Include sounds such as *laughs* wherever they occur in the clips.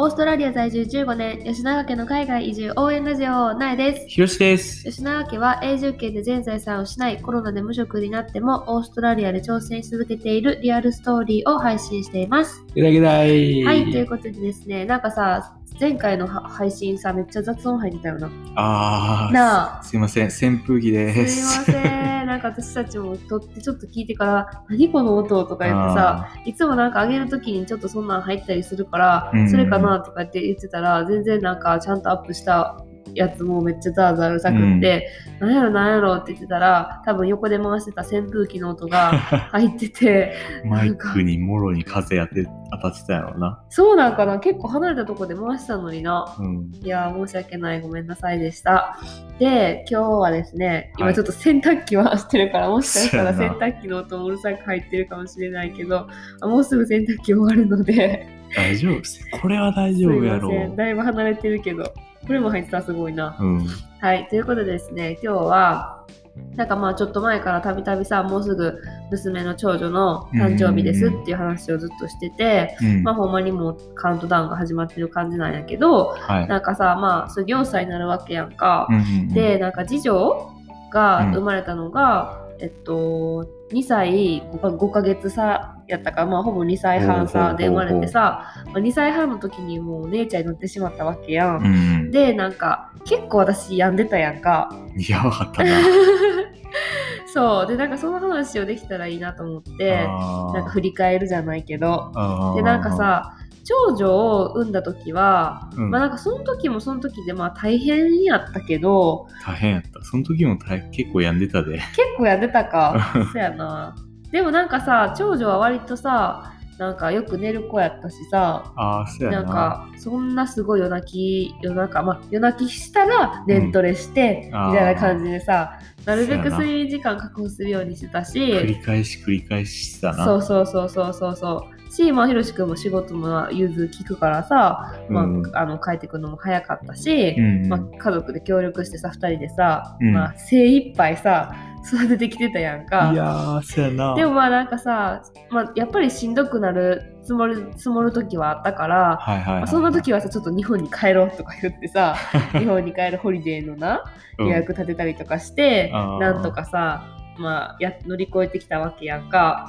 オーストラリア在住15年、吉永家の海外移住応援ラジオ、なえです。ひろしです。吉永家は永住権で全財産を失い、コロナで無職になっても、オーストラリアで挑戦し続けているリアルストーリーを配信しています。ゲダゲダイ。はい、ということでですね、なんかさ、前回のは配信さ、めっちゃ雑音入ってたよな。あーなあすいません、扇風機ですす。いません。なんか私たちも撮ってちょっと聞いてから、何この音とか言ってさ、いつもなんか上げるときにちょっとそんなん入ったりするから、うんそれかなとかって言ってたら、全然なんかちゃんとアップしたやつもめっちゃザーザーうるさくって、なんやろなんやろって言ってたら、多分横で回してた扇風機の音が *laughs* 入ってて、マイクにもろに風当て当たってたやろうな。そうなんかな結構離れたとこで回したのにな。うん。いやー申し訳ないごめんなさいでした。で今日はですねはい今ちょっと洗濯機はしてるから、もしかしたら洗濯機の音もうるさく入ってるかもしれないけどあもうすぐ洗濯機終わるので大丈夫です。これは大丈夫やろませんだいぶ離れてるけどこれも入ってたらすごいな。う。うん。はいということでですね今日はなんかまあちょっと前からたびたびさもうすぐ娘の長女の誕生日ですっていう話をずっとしてて、うん。まあほんまにもうカウントダウンが始まってる感じなんやけどはい。なんかさまあそれ4歳になるわけやんか。うんうんうん、でなんか次女が生まれたのが、えっと2歳 5, か5ヶ月差やったから、まあ、ほぼ2歳半差で生まれてさ、まあ、2歳半の時にもう姉ちゃんに乗ってしまったわけやん。うんうん。でなんか結構私病んでたやんか。やばかったな。*laughs* そうでなんかその話をできたらいいなと思ってなんか振り返るじゃないけどでなんか、さ長女を産んだ時は、うんまあなんかその時もその時でまあ大変やったけど大変やった。その時も大結構病んでたで。結構やってたか *laughs* そうやなでもなんかさ長女は割とさなんかよく寝る子やったしさああ、そうやな。なんかそんなすごい夜泣き夜中まあ夜泣きしたら寝トレして、うんみたいな感じでさなるべく睡眠時間確保するようにしてた繰しり返し繰り返ししたな。そうそうそうそうそうそうし、まあ、ひろしくんも仕事も融通聞くからさ、まあうん。あの帰ってくるのも早かったし、うんうん。まあ、家族で協力してさ2人でさ、うん。まあ、精一杯さ育ててきてたやんか。いやー、そうやな。でもまあなんかさ、まあ、やっぱりしんどくなる積もる積もる時はあったから、はいはいはい、まあ、そんな時はさちょっと日本に帰ろうとか言ってさ *laughs* 日本に帰るホリデーのなうん。予約立てたりとかして、あー。なんとかさ、まあ、や乗り越えてきたわけやんか。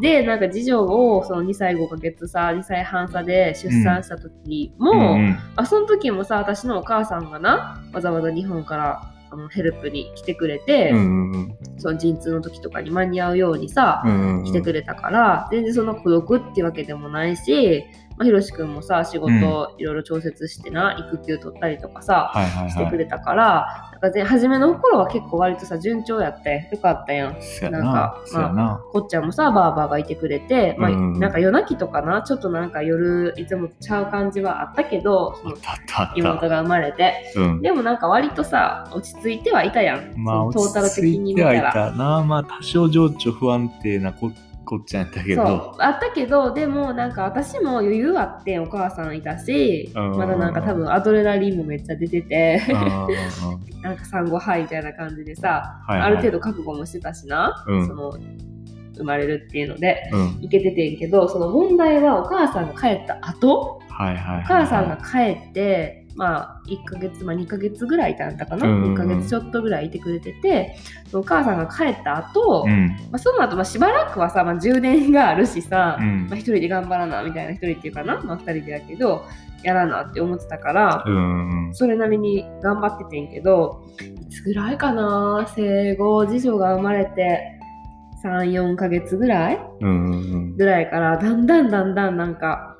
でなんか次女をその2歳5ヶ月差2歳半差で出産した時も、うんうんあその時もさ私のお母さんがなわざわざ日本からあのヘルプに来てくれて、うんうんうん。その陣痛の時とかに間に合うようにさ、うんうん来てくれたから全然その孤独ってわけでもないし、まあ、ひろしくんもさ仕事いろいろ調節してな、育休取ったりとかさ、はいはいはい。してくれたからなんかぜ初めの頃は結構割とさ順調やってよかったやん。な。なんかそうやな。こっちゃんもさバーバーがいてくれて、まあうんなんか夜泣きとかなちょっとなんか夜いつもとちゃう感じはあったけどその。妹が生まれてうん。でもなんか割とさ落ち着いてはいたやん、まあ、トータル的に見たら。たな。まあ、多少情緒不安定なここっちゃんやったけそうど。あったけどでもなんか私も余裕あってお母さんいたしうんまだなんか多分アドレナリンもめっちゃ出てて *laughs* なんか産後はいみたいな感じでさ、はいはいある程度覚悟もしてたしな、うんその生まれるっていうのでうん。いけててんけどその問題はお母さんが帰った後はいはいはい。お母さんが帰ってまあ1ヶ月、まあ、2ヶ月ぐらいいたんだかな、うんうん1ヶ月ちょっとぐらいいてくれててお母さんが帰った後、うん。まあ、その後、まあしばらくはさ、まあ、充電があるしさ、うん。まあ、一人で頑張らなみたいな一人っていうかな、まあ、二人でやけどやらなって思ってたから、うんうん。それなりに頑張っててんけどいつぐらいかな生後次女が生まれて34ヶ月ぐらいうんうんぐらいからだんだんだんだんなんか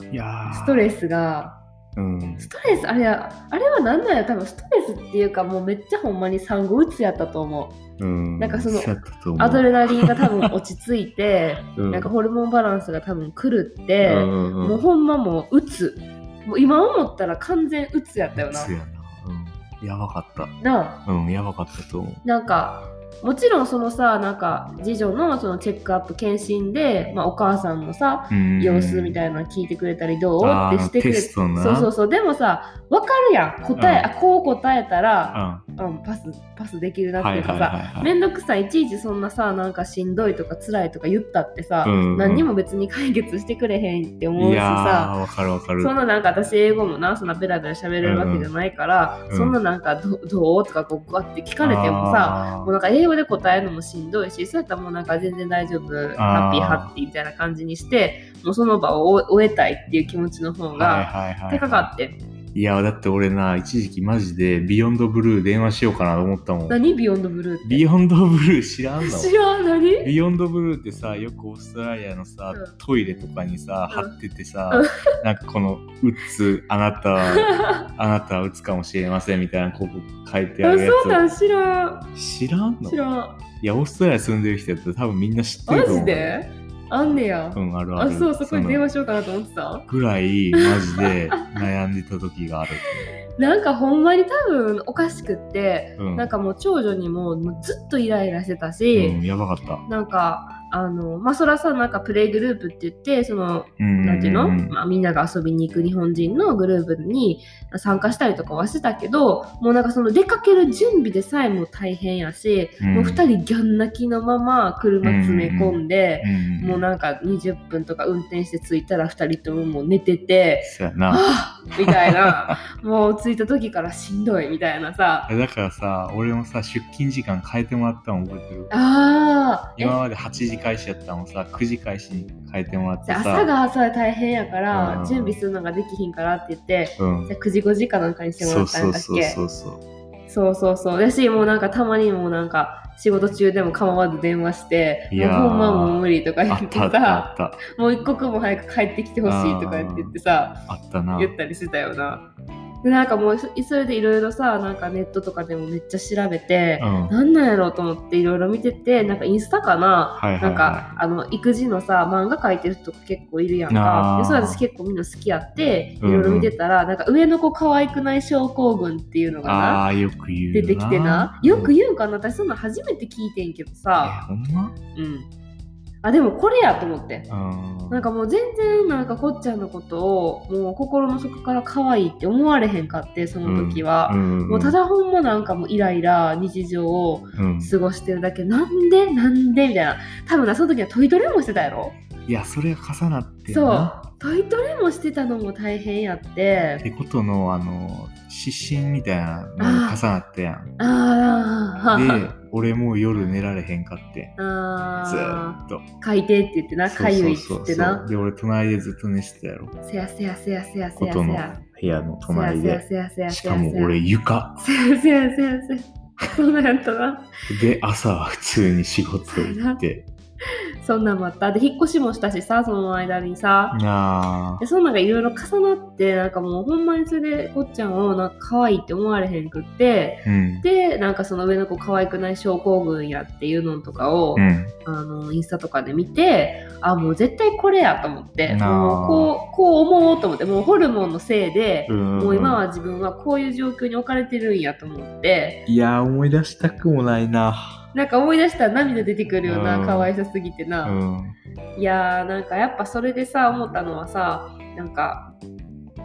ストレスがうん。ストレスあれあれは何なんや？多分ストレスっていうかもうめっちゃほんまに産後うつやったと思ううん。なんかそのアドレナリンが多分落ち着いて *laughs* うんなんかホルモンバランスが多分狂って、うんうんうんもうほんまもううつもう今思ったら完全うつやったよな。やばかった。なあうん、やばかったと思う。なんかもちろんそのさなんか次女のそのチェックアップ検診で、まあ、お母さんのさうん。様子みたいなの聞いてくれたりどう？ってしてくれそうそうそう。でもさ分かるやん。答え、うん。あこう答えたらううん、パスパスできるなってはいいうはいかさ、はいはい。めんどくさい。いちいちそんなさなんかしんどいとか辛いとか言ったってさ、うんうん。何にも別に解決してくれへんって思うしさ。そんななんか私英語もなそんなベラベラ喋れるわけじゃないから、うんそんななんかどどうとかこうガッて聞かれてもさもうなんか英語で答えるのもしんどいしそうやったらもうなんか全然大丈夫ハッピーハッピーみたいな感じにしてもうその場を終終えたいっていう気持ちの方はいがはいはい。高かって、いや、だって俺な、一時期マジで Beyond Blue 電話しようかなと思ったもん。何 Beyond Blue って？ Beyond Blue 知らんの？知らん何？ Beyond Blue ってさ、よくオーストラリアのさ、うん。トイレとかにさ、うん。貼っててさ、うん。なんかこの、うつ、あなたは、*laughs* あなたはうつかもしれませんみたいな、ここ書いてああるやそうなん知らん。つ。知らんの？知らん。いや、オーストラリア住んでる人やったら多分みんな知ってるマと思う。ジで？あんねや、うん、あるある。あそうそこに電の話しようかなと思ってた？ぐらい、マジで *laughs* 悩んでた時がある。なんかほんまに多分おかしくって、うん。なんかもう長女にももうずっとイライラしてたし、うん、やばかった。なんかあのまあそらさなんかプレイグループって言ってそのうん。なんていうの、んまあ、みんなが遊びに行く日本人のグループに参加したりとかはしてたけどもうなんかその出かける準備でさえも大変やし、うん。もう2人ギャン泣きのまま車詰め込んで、うん、もうなんか20分とか運転して着いたら2人とももう寝てて。あーみたいな。*laughs* もう着いた時からしんどいみたいなさ。だからさ、俺もさ、出勤時間変えてもらったの覚えてる？あー。え？今まで8時開始やったのさ、9時開始に変えてもらってでさ。朝が朝で大変やから、うん準備するのができひんからって言ってうんじ。ゃあ9時5時かなんかにしてもらったんだっけそうそう。そうそうそうだしもうなんかたまにもうなんか仕事中でも構わず電話していやーもうほんまもう無理とか言あっってさ。もう一刻も早く帰ってきてほしいとか言って言ってさあったな。言ったりしてたよな。でなんかもうそそれでいろいろさなんかネットとかでもめっちゃ調べて、うん。なんなんやろうと思っていろいろ見ててなんかインスタかな、はいはいはい。なんかあの育児のさ漫画描いてる人とか結構いるやんか。でそれ私結構みんな好きやっていうんうん。ろいろ見てたら、なんか上の子可愛くない症候群っていうのがなああ、よく言う出てきてな。よく言うんかな？私そんなん初めて聞いてんけどえ、さほんま？うんあでもこれやと思って。うん。なんかもう全然なんかこっちゃんのことをもう心の底から可愛いって思われへんかってその時は、うん、もうただほんまなんかもうイライラ日常をうん、過ごしてるだけ。なんで？なんで？みたいな。多分なその時はトイトレもしてたやろ？いや、それが重なってんそう。な。トイトレもしてたのも大変やってってことの、あの、失神みたいなのが重なったやん。あーで、俺もう夜寝られへんかって。ずっと。ーかいてって言ってなかゆいっってなで、俺隣でずっと寝してたやろ。せやせやせやせやせやせや部屋の隣で。せやせやしせやせやかも俺床。せやせやせやせやそうなんやったなで、朝は普通に仕事行って。そんなんもあったで引っ越しもしたしさその間にさあでそんなんがいろいろ重なってなんかもうほんまにそれでこっちゃんをなんか可愛いって思われへんくってーうん。でなんかその上の子可愛くない症候群やっていうのとかを、うん。あのインスタとかで見てあもう絶対これやと思ってもうこうこう思おうと思ってもうホルモンのせいで、うんもう今は自分はこういう状況に置かれてるんやと思っていやー、思い出したくもないな。なんか思い出したら涙出てくるよな、うん可愛さすぎてな。うん。いやーなんかやっぱそれでさ思ったのはさなんか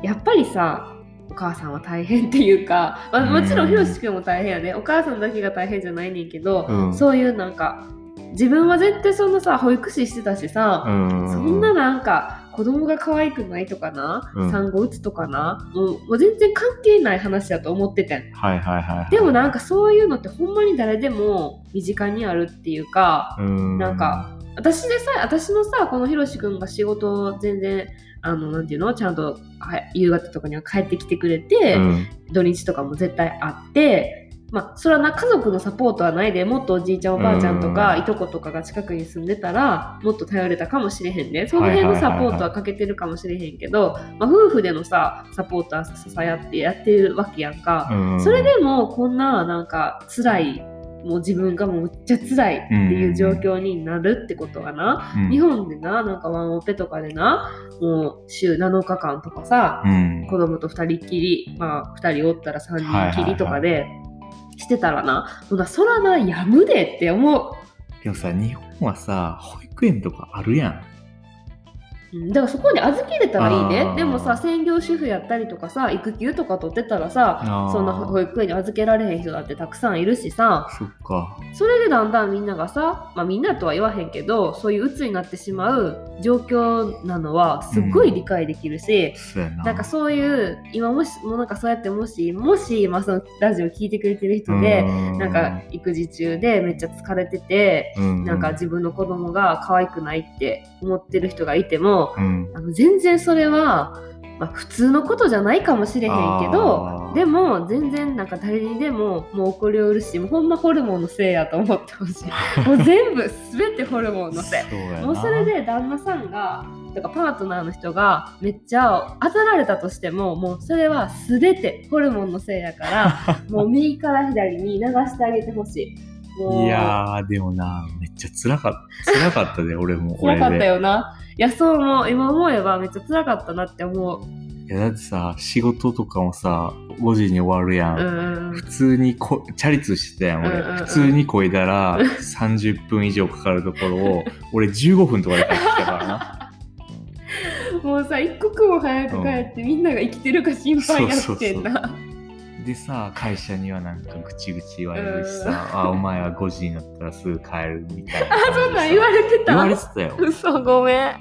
やっぱりさお母さんは大変っていうか、まあ、もちろんうんひろしくんも大変やねお母さんだけが大変じゃないねんけど、うんそういうなんか自分は絶対そんなさ保育士してたしさ、うん。そんななんか子供が可愛くないとかな、うん。産後うつとかな？もうもう全然関係ない話だと思っててんはいはいはいはい。でもなんかそういうのってほんまに誰でも身近にあるっていうか、うん、なんか私でさ私のさこのひろしくんが仕事全然あのなんていうの？ちゃんとは夕方とかには帰ってきてくれて、うん、土日とかも絶対あってまあそれはな家族のサポートはないでもっとおじいちゃんおばあちゃんとか、うん。いとことかが近くに住んでたらもっと頼れたかもしれへんね。その辺のサポートはかけてるかもしれへんけど、まあ、夫婦でのさサポートは支え合ってやってるわけやんか、うん。それでもこんななんか辛いもう自分がもうめっちゃ辛いっていう状況になるってことがな、うん。日本でななんかワンオペとかでなもう週7日間とかさ、うん、子供と2人っきりまあ2人おったら3人きりとかでしてたらな、もうなそらなやむでって思うでもさ、日本はさ、保育園とかあるやん。うん。だからそこに預けれたらいいね。でもさ専業主婦やったりとかさ育休とか取ってたらさそんな保育園に預けられへん人だってたくさんいるしさ。それでだんだんみんながさ、まあ、みんなとは言わへんけどそういう鬱になってしまう状況なのはすっごい理解できるし、そうやな。なんかそういう今もしもうなんかそうやってもしもし、まあ、そのラジオ聞いてくれてる人で、なんか育児中でめっちゃ疲れてて、うん、なんか自分の子供が可愛くないって思ってる人がいてもうん、あの全然それは、まあ、普通のことじゃないかもしれへんけどでも全然なんか誰にでももう起こりうるしもうほんまホルモンのせいやと思ってほしい。*laughs* もう全部全てホルモンのせい。もうそれで旦那さんがとかパートナーの人がめっちゃ当たられたとしてももうそれは全てホルモンのせいやから *laughs* もう右から左に流してあげてほしいいやー、でもな、めっちゃ辛かった。辛かったで、*laughs* 俺も。辛かった。よないやそう思う今思えばめっちゃ辛かったなって思ういや、だってさ、仕事とかもさ、5時に終わるやん。うん普通にこ、チャリ通してたやん、俺。うんうんうん普通にこいだら、*laughs* 30分以上かかるところを、俺15分とかで帰ってきたからな。*laughs* もうさ一刻も早く帰って、みんなが生きてるか心配やってんなでさ、会社にはなんかぐちぐち言われるしさ、あ、お前は5時になったらすぐ帰るみたいな。あそんなん言われてた？言われてたよ。嘘ごめん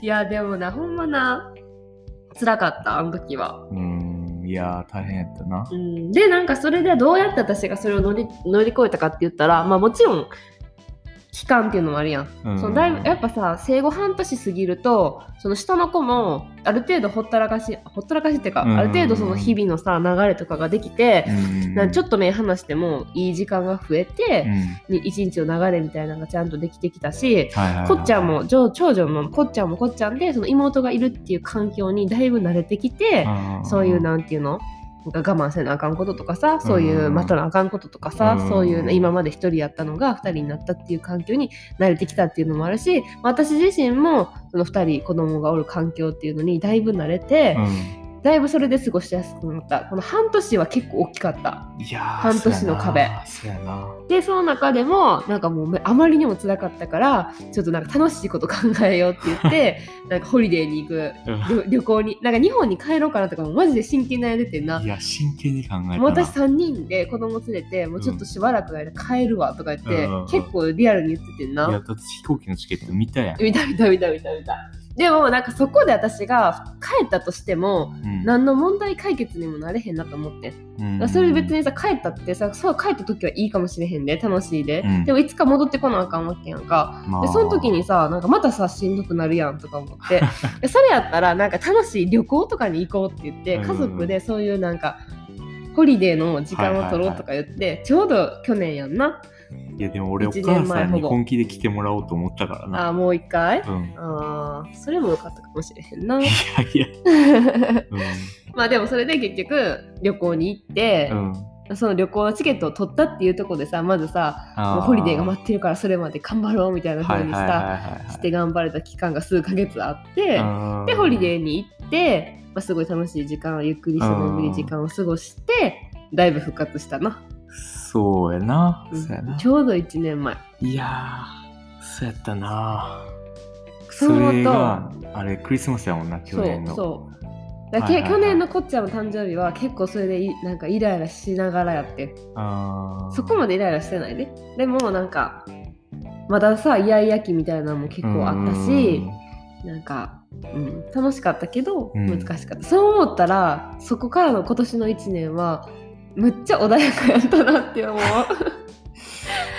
いやでもなほんまな辛かったあの時は、うーん、いやー、大変やったな。うん、でなんかそれでどうやって私がそれを乗り乗り越えたかって言ったらまあもちろん期間っていうのもあるやん、うん。そのだいぶやっぱさ生後半年過ぎるとその下の子もある程度ほったらかしほったらかしっていうか、うん。ある程度その日々のさ流れとかができて、うん。なんかちょっと目離してもいい時間が増えてう、一日の流れみたいなのがちゃんとできてきたし、こっちゃんも長長女もこっちゃんもこっちゃんでその妹がいるっていう環境にだいぶ慣れてきて、そういうなんていうの？我慢せなあかんこととかさそういう待たなあかんこととかさ、うん。そういう今まで一人やったのが二人になったっていう環境に慣れてきたっていうのもあるし私自身もその二人子供がおる環境っていうのにだいぶ慣れて、うんだいぶそれで過ごしやすくなった。この半年は結構大きかった。いやー半年の壁。そうやな。でその中でもなんかもうあまりにも辛かったからちょっとなんか楽しいこと考えようって言って *laughs* なんかホリデーに行く旅旅行になんか日本に帰ろうかなとかもマジで真剣に悩んでてんな。ないや真剣に考えたな。もう私3人で子供連れてもうちょっとしばらくの間帰るわとか言って、うん。結構リアルに言っててんな、いやだって飛行機のチケット見たやん、見た見た見た見た見たでもなんかそこで私が帰ったとしてもうん。何の問題解決にもなれへんなと思ってん。うん。それ別にさ帰ったってさそう帰った時はいいかもしれへんで楽しいで、うん。でもいつか戻ってこなあかんわけやんか。まあ。でその時にさなんかまたさしんどくなるやんとか思って。*laughs* でそれやったらなんか楽しい旅行とかに行こうって言ってうん。家族でそういうなんかホリデーの時間を取ろうとか言って、ちょうど去年やんないやでも俺お母さんに本気で来てもらおうと思ったからな。あーもう一回？うん。あーそれもよかったかもしれへんな。*laughs* いやいや。*laughs* うん。まあでもそれで結局旅行に行って、うん。その旅行のチケットを取ったっていうところでさまずさもうホリデーが待ってるからそれまで頑張ろうみたいな風にさ、して頑張れた期間が数ヶ月あって、うん。でホリデーに行って、まあ、すごい楽しい時間ゆっくりしてのり時間を過ごしてだいぶ復活したな、そうやな、うんそうやな。ちょうど1年前。いやーそうやったな。それがあれクリスマスやもんな去年の。そう。そうだけはいはいはい。去年のこっちゃんの誕生日は結構それでいなんかイライラしながらやって。そこまでイライラしてないで。でもなんかまださイヤイヤ期みたいなのも結構あったしなんか、うん、楽しかったけどうん。難しかった、そう思ったらそこからの今年の1年はむっちゃ穏やかやったなって思う。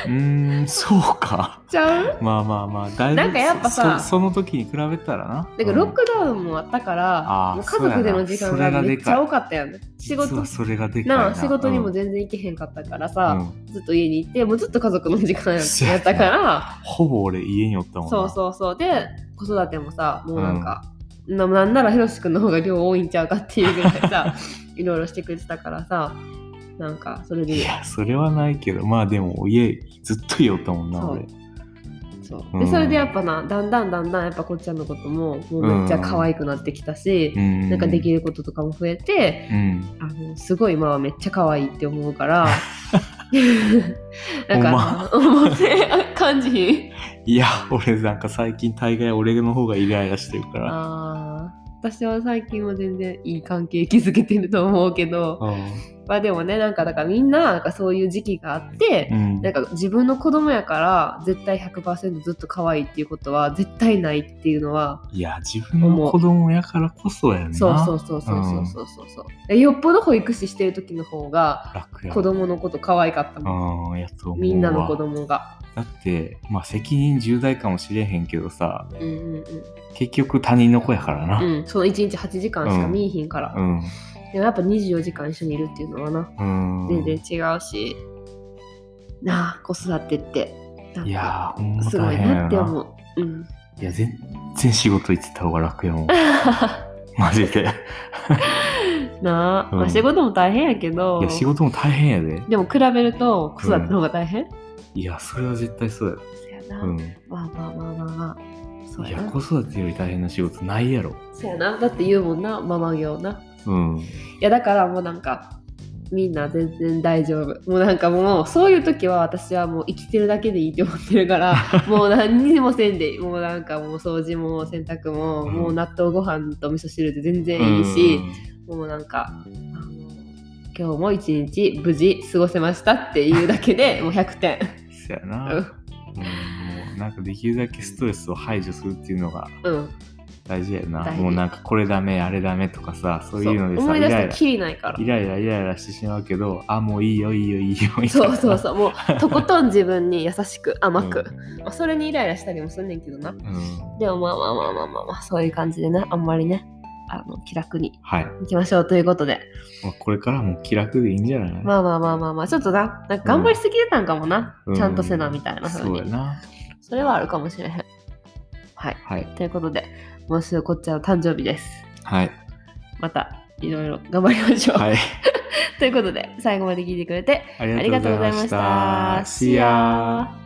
うーんそうか。ちゃう？まあまあまあだいぶなんかやっぱさそその時に比べたらな。だからロックダウンもあったから、あーもう家族での時間がめっちゃ多かったやん。仕事。それがでかい仕事にもうん。全然行けへんかったからさ、うん。ずっと家に行ってもうずっと家族の時間やったから。ほぼ俺家におったもんな。そうそうそう。で子育てもさもうなんか、ななんならひろしくんの方が量多いんちゃうかっていうぐらいさ *laughs* いろいろしてくれてたからさなんかそれで。いやそれはないけどまあでも家ずっと家おったもんなそう。俺。そう。うん。でそれでやっぱなだんだんだんだんやっぱこっちゃんのことももうめっちゃ可愛くなってきたし、うん。なんかできることとかも増えて、うん。あのすごい今はめっちゃ可愛いって思うから *laughs* なんか思って感じ。*laughs* いや、俺なんか最近大概俺の方がイライラしてるから。あー。私は最近は全然いい関係築けてると思うけど、まあでもねなんかだからみんななんかそういう時期があって、うん、なんか自分の子供やから絶対100%ずっと可愛いっていうことは絶対ないっていうのはいや自分の子供やからこそやねんそうそうそうそうそうそうそう、う。ん、よっぽど保育士してる時の方が子供のこと可愛かったもん、やみんなの子供が。だってまあ責任重大かもしれへんけどさ、うんうんうん、結局他人の子やからな、うん、その1日8時間しか見えひんから、うん、うん。でもやっぱ24時間一緒にいるっていうのはなうん。全然違うし、なあ子育てっていやすごいな。なって思う。うん、いや、全然仕事行ってた方が楽やもん。*laughs* マジで。なあ、うんまあ、仕事も大変やけどいや、仕事も大変やで。でも比べると子育ての方が大変、いや、それは絶対そうそやな、や。うん。まあまあまあまあまあいや、子育てより大変な仕事ないやろ。そうやなだって言うもんなママ業なうん。いやだからもうなんかみんな全然大丈夫。もうなんかもうそういう時は私はもう生きてるだけでいいって思ってるから *laughs* もう何にもせんでもうなんかもう掃除も洗濯も、うん。もう納豆ご飯と味噌汁で全然いいし、もうなんかあの今日も一日無事過ごせましたっていうだけで *laughs* もう100点。そやな。ううんん、もうなんかできるだけストレスを排除するっていうのがうん大事やな。もうなんかこれダメ、あれダメとかさ、そういうのでさ、思い出したイライラらきりないからイライライライラしてしまうけど、あ、もういいよいいよいいよみたいな。そうそうそうもう *laughs* とことん自分に優しく甘く、うんまあ、それにイライラしたりもすんねんけどなうん。でもまあまあまあまあまあ、まあ、そういう感じでねあんまりねあの気楽にはい。いきましょうということでまあこれからも気楽でいいんじゃない？まあまあまあまあまあちょっとななんか頑張りすぎてたんかもな、うんちゃんとせなみたいな風に、そうやな。それはあるかもしれへんはいはい。ということでもうすぐこっちは誕生日ですはい。またいろいろ頑張りましょう、はい。*laughs* ということで最後まで聞いてくれてあありがとうございました。See ya!